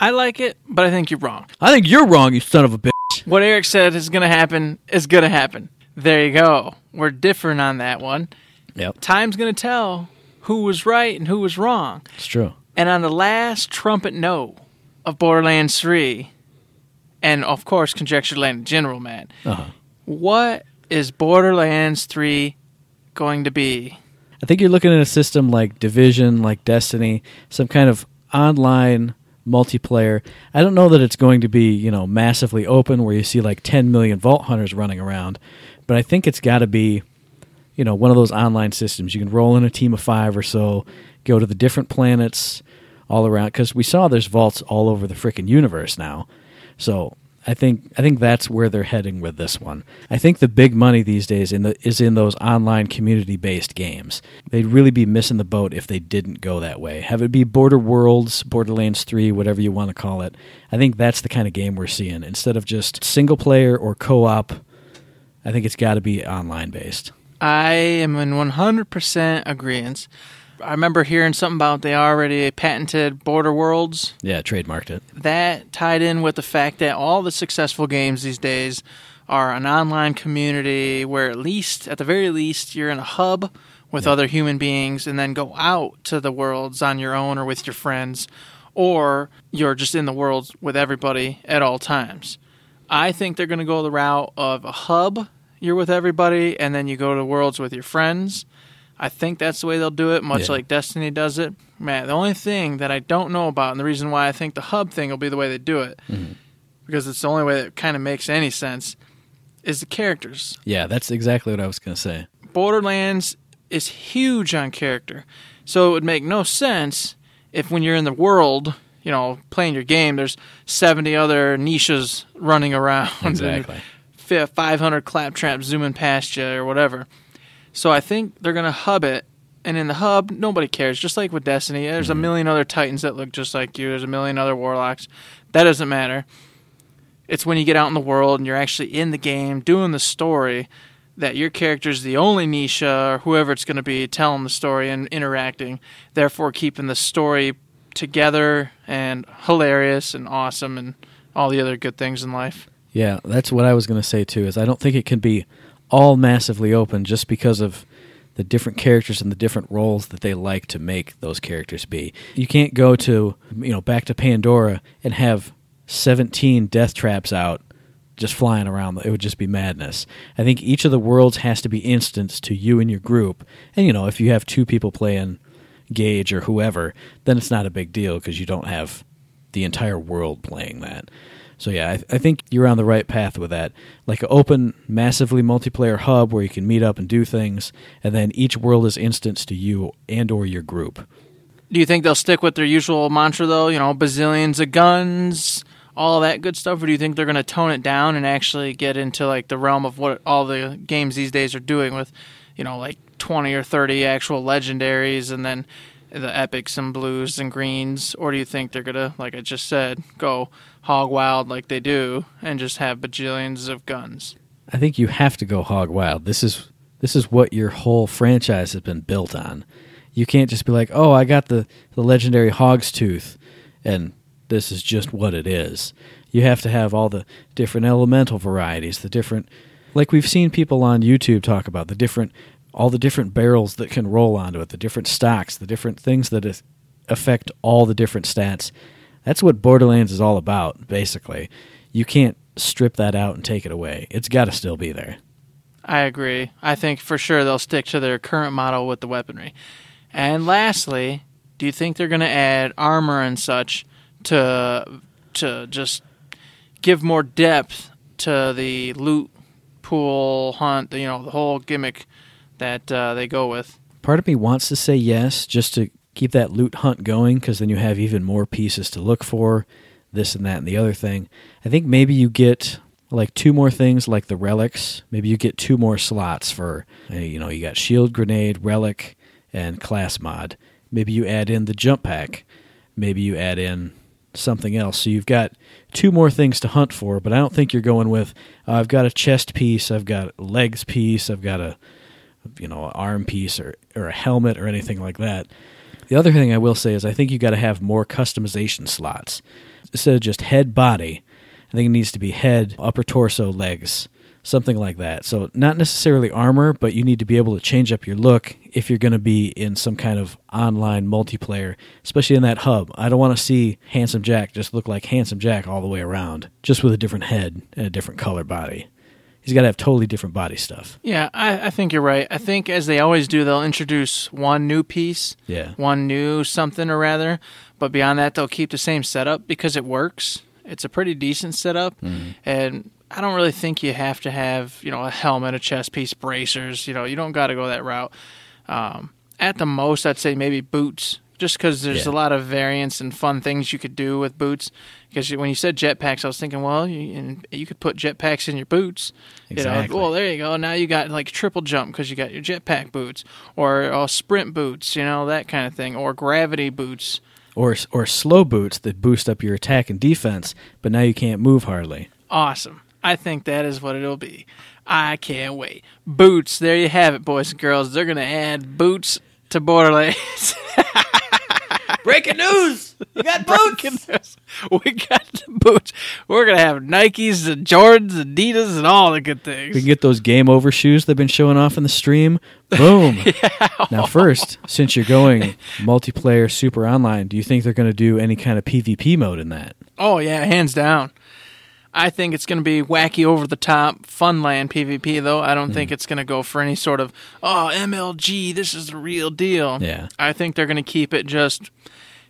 I like it, but I think you're wrong. I think you're wrong, you son of a bitch. What Eric said is going to happen is going to happen. There you go. We're different on that one. Yep, Time's going to tell who was right and who was wrong. it's true. And on the last trumpet note of Borderlands 3, and of course, Conjecture Land in general, man, Uh-huh. what is Borderlands 3 going to be? I think you're looking at a system like Division, like Destiny, some kind of online multiplayer. I don't know that it's going to be, you know, massively open where you see like 10 million Vault Hunters running around, but I think it's got to be, you know, one of those online systems. You can roll in a team of five or so, go to the different planets all around, because we saw there's vaults all over the freaking universe now. So I think I think that's where they're heading with this one. I think the big money these days in the is in those online community based games. They'd really be missing the boat if they didn't go that way. Have it be Border Worlds, Borderlands 3, whatever you want to call it. I think that's the kind of game we're seeing instead of just single player or co-op. I think it's got to be online based. I am in 100% agreement. I remember hearing something about they already patented Border Worlds. Yeah, trademarked it. That tied in with the fact that all the successful games these days are an online community where at least, at the very least, you're in a hub with other human beings and then go out to the worlds on your own or with your friends, or you're just in the worlds with everybody at all times. I think they're going to go the route of a hub, you're with everybody, and then you go to worlds with your friends. I think that's the way they'll do it, much Yeah. like Destiny does it. Man, the only thing that I don't know about, and the reason why I think the hub thing will be the way they do it, mm-hmm. because it's the only way that kind of makes any sense, is the characters. Yeah, that's exactly what I was going to say. Borderlands is huge on character. So it would make no sense if when you're in the world, you know, playing your game, there's 70 other Nishas running around. Exactly. 500 claptraps zooming past you or whatever. So I think they're going to hub it. And in the hub, nobody cares. Just like with Destiny, there's a mm-hmm. million other Titans that look just like you. There's a million other Warlocks. That doesn't matter. It's when you get out in the world and you're actually in the game doing the story that your character's the only Nisha or whoever it's going to be telling the story and interacting, therefore keeping the story together and hilarious and awesome and all the other good things in life. Yeah, that's what I was going to say too. Is I don't think it can be all massively open just because of the different characters and the different roles that they like to make those characters be. You can't go to you know back to Pandora and have seventeen death traps out just flying around. It would just be madness. I think each of the worlds has to be instanced to you and your group. And you know, if you have two people playing Gaige or whoever, then it's not a big deal because you don't have the entire world playing that. So yeah, I, I think you're on the right path with that. Like an open, massively multiplayer hub where you can meet up and do things, and then each world is instanced to you and or your group. Do you think they'll stick with their usual mantra though? You know, bazillions of guns, all that good stuff, or do you think they're going to tone it down and actually get into like the realm of what all the games these days are doing with, you know, like twenty or thirty actual legendaries and then the epics and blues and greens, or do you think they're gonna, like I just said, go hog wild like they do and just have bajillions of guns? I think you have to go hog wild. This is this is what your whole franchise has been built on. You can't just be like, "Oh, I got the the legendary Hog's Tooth," and this is just what it is. You have to have all the different elemental varieties, the different, like we've seen people on YouTube talk about the different, all the different barrels that can roll onto it, the different stocks, the different things that affect all the different stats. That's what Borderlands is all about, basically. You can't strip that out and take it away. It's got to still be there. I agree. I think for sure they'll stick to their current model with the weaponry. And lastly, do you think they're going to add armor and such to to just give more depth to the loot pool hunt? You know, the whole gimmick that uh, they go with. Part of me wants to say yes, just to keep that loot hunt going, because then you have even more pieces to look for, this and that and the other thing. I think maybe you get like two more things like the relics. Maybe you get two more slots for, you know, you got shield, grenade, relic, and class mod. Maybe you add in the jump pack. Maybe you add in something else. So you've got two more things to hunt for, but I don't think you're going with I've got a chest piece, I've got legs piece, I've got a you know, an arm piece or or a helmet or anything like that. The other thing I will say is I think you got to have more customization slots. Instead of just head body, I think it needs to be head, upper torso, legs, something like that. So not necessarily armor, but you need to be able to change up your look if you're going to be in some kind of online multiplayer, especially in that hub. I don't want to see Handsome Jack just look like Handsome Jack all the way around, just with a different head and a different color body. He's got to have totally different body stuff. Yeah, I, I think you're right. I think as they always do, they'll introduce one new piece, Yeah. one new something or rather, but beyond that, they'll keep the same setup because it works. It's a pretty decent setup, and I don't really think you have to have you know a helmet, a chest piece, bracers. You know, you don't got to go that route. Um, at the most, I'd say maybe boots, just because there's Yeah. a lot of variants and fun things you could do with boots. Because when you said jetpacks, I was thinking, well, you, you could put jetpacks in your boots. Exactly. You know, well, there you go. Now you got like triple jump because you got your jetpack boots, or uh, sprint boots, you know that kind of thing, or gravity boots. Or or slow boots that boost up your attack and defense, but now you can't move hardly. Awesome. I think that is what it'll be. I can't wait. Boots. There you have it, boys and girls. They're gonna add boots to Borderlands. Breaking news! You got Goodness. we got boots. We're gonna have Nikes and Jordans, Adidas, and all the good things. We can get those game over shoes they've been showing off in the stream. Boom. Now, first, since you're going multiplayer super online, do you think they're going to do any kind of PvP mode in that? Oh yeah, hands down. I think it's going to be wacky over the top funland PvP though. I don't think it's going to go for any sort of oh MLG, this is the real deal. Yeah. I think they're going to keep it just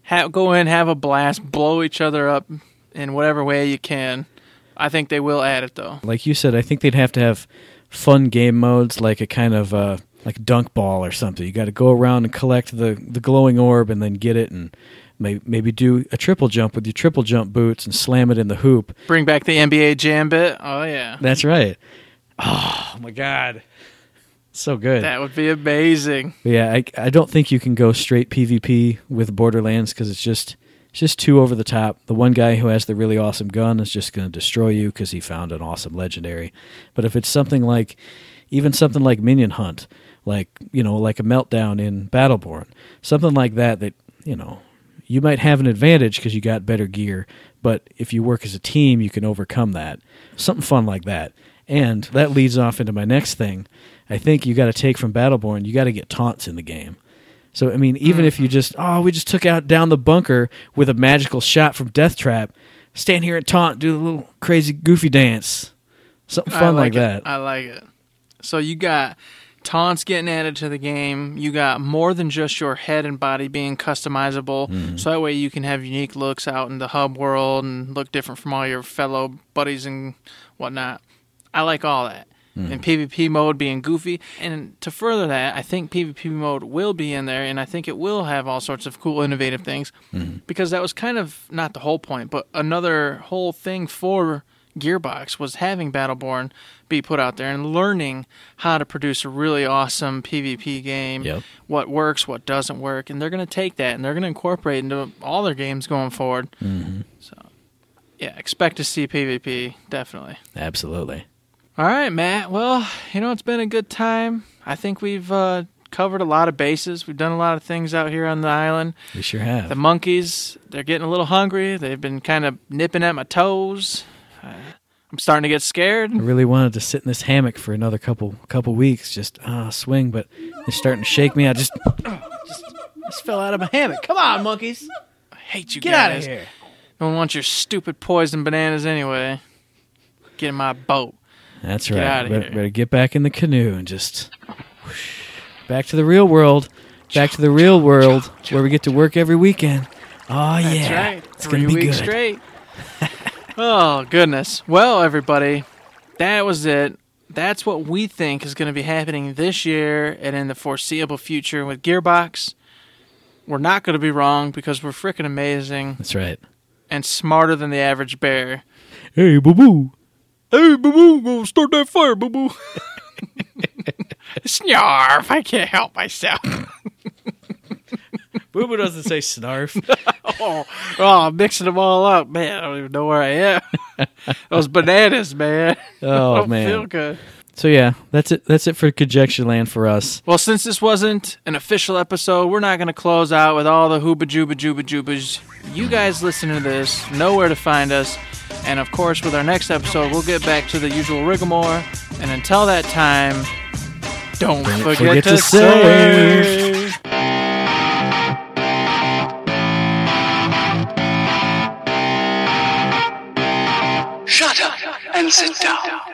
ha- go in, have a blast, blow each other up in whatever way you can. I think they will add it though. Like you said, I think they'd have to have fun game modes, like a kind of uh, like dunk ball or something. You got to go around and collect the the glowing orb and then get it and. Maybe, maybe do a triple jump with your triple jump boots and slam it in the hoop. Bring back the NBA Jam bit. Oh yeah, That's right. Oh my god, so good. that would be amazing. But yeah, I, I don't think you can go straight PvP with Borderlands because it's just it's just too over the top. The one guy who has the really awesome gun is just going to destroy you because he found an awesome legendary. But if it's something like even something like Minion Hunt, like you know, like a meltdown in Battleborn, something like that, that you know, you might have an advantage because you got better gear. But if you work as a team, you can overcome that. Something fun like that. And that leads off into my next thing. I think you got to take from Battleborn, you got to get taunts in the game. So I mean, even if you mm. just oh, we just took out down the bunker with a magical shot from Death Trap, stand here and taunt, do a little crazy goofy dance, something I fun like, it. that. I like it. So you got taunts getting added to the game. You got more than just your head and body being customizable. Mm-hmm. So that way you can have unique looks out in the hub world and look different from all your fellow buddies and whatnot. I like all that. Mm. And PvP mode being goofy. And to further that, I think PvP mode will be in there, and I think it will have all sorts of cool, innovative things. Mm-hmm. Because that was kind of not the whole point, but another whole thing for Gearbox was having Battleborn be put out there and learning how to produce a really awesome PvP game. Yep. What works, what doesn't work, and they're going to take that and they're going to incorporate into all their games going forward. Mm-hmm. So, yeah, expect to see PvP definitely. Absolutely. All right, Matt. Well, you know, it's been a good time. I think we've uh, covered a lot of bases. We've done a lot of things out here on the island. We sure have. The monkeys, they're getting a little hungry. They've been kind of nipping at my toes. Uh, I'm starting to get scared. I really wanted to sit in this hammock for another couple couple weeks, just ah swing, but they're starting to shake me. I just, just Just fell out of my hammock. Come on, monkeys. I hate you Get out of here. No one wants your stupid poison bananas anyway. Get in my boat. That's Get right. better, better get back in the canoe and just whoosh. back to the real world. Back to the real world where we get to work every weekend. Oh yeah, That's right. It's Three gonna be weeks good. straight. Oh goodness. Well, everybody, that was it. That's what we think is going to be happening this year and in the foreseeable future with Gearbox. We're not going to be wrong because we're freaking amazing That's right. and smarter than the average bear. Hey, boo boo. Hey, boo boo, go start that fire, boo boo. Snarf! I can't help myself. Boo boo doesn't say snarf. Oh, oh, I'm mixing them all up, man. I don't even know where I am. Those bananas, man. Oh man. feel good. So yeah, that's it. That's it for Conjecture Land for us. Well, since this wasn't an official episode, we're not going to close out with all the hooba jooba jooba joobas. You guys listen to this, know where to find us, and of course, with our next episode, we'll get back to the usual rigmarole. And until that time, don't, forget, forget to, to say. Shut Sit down.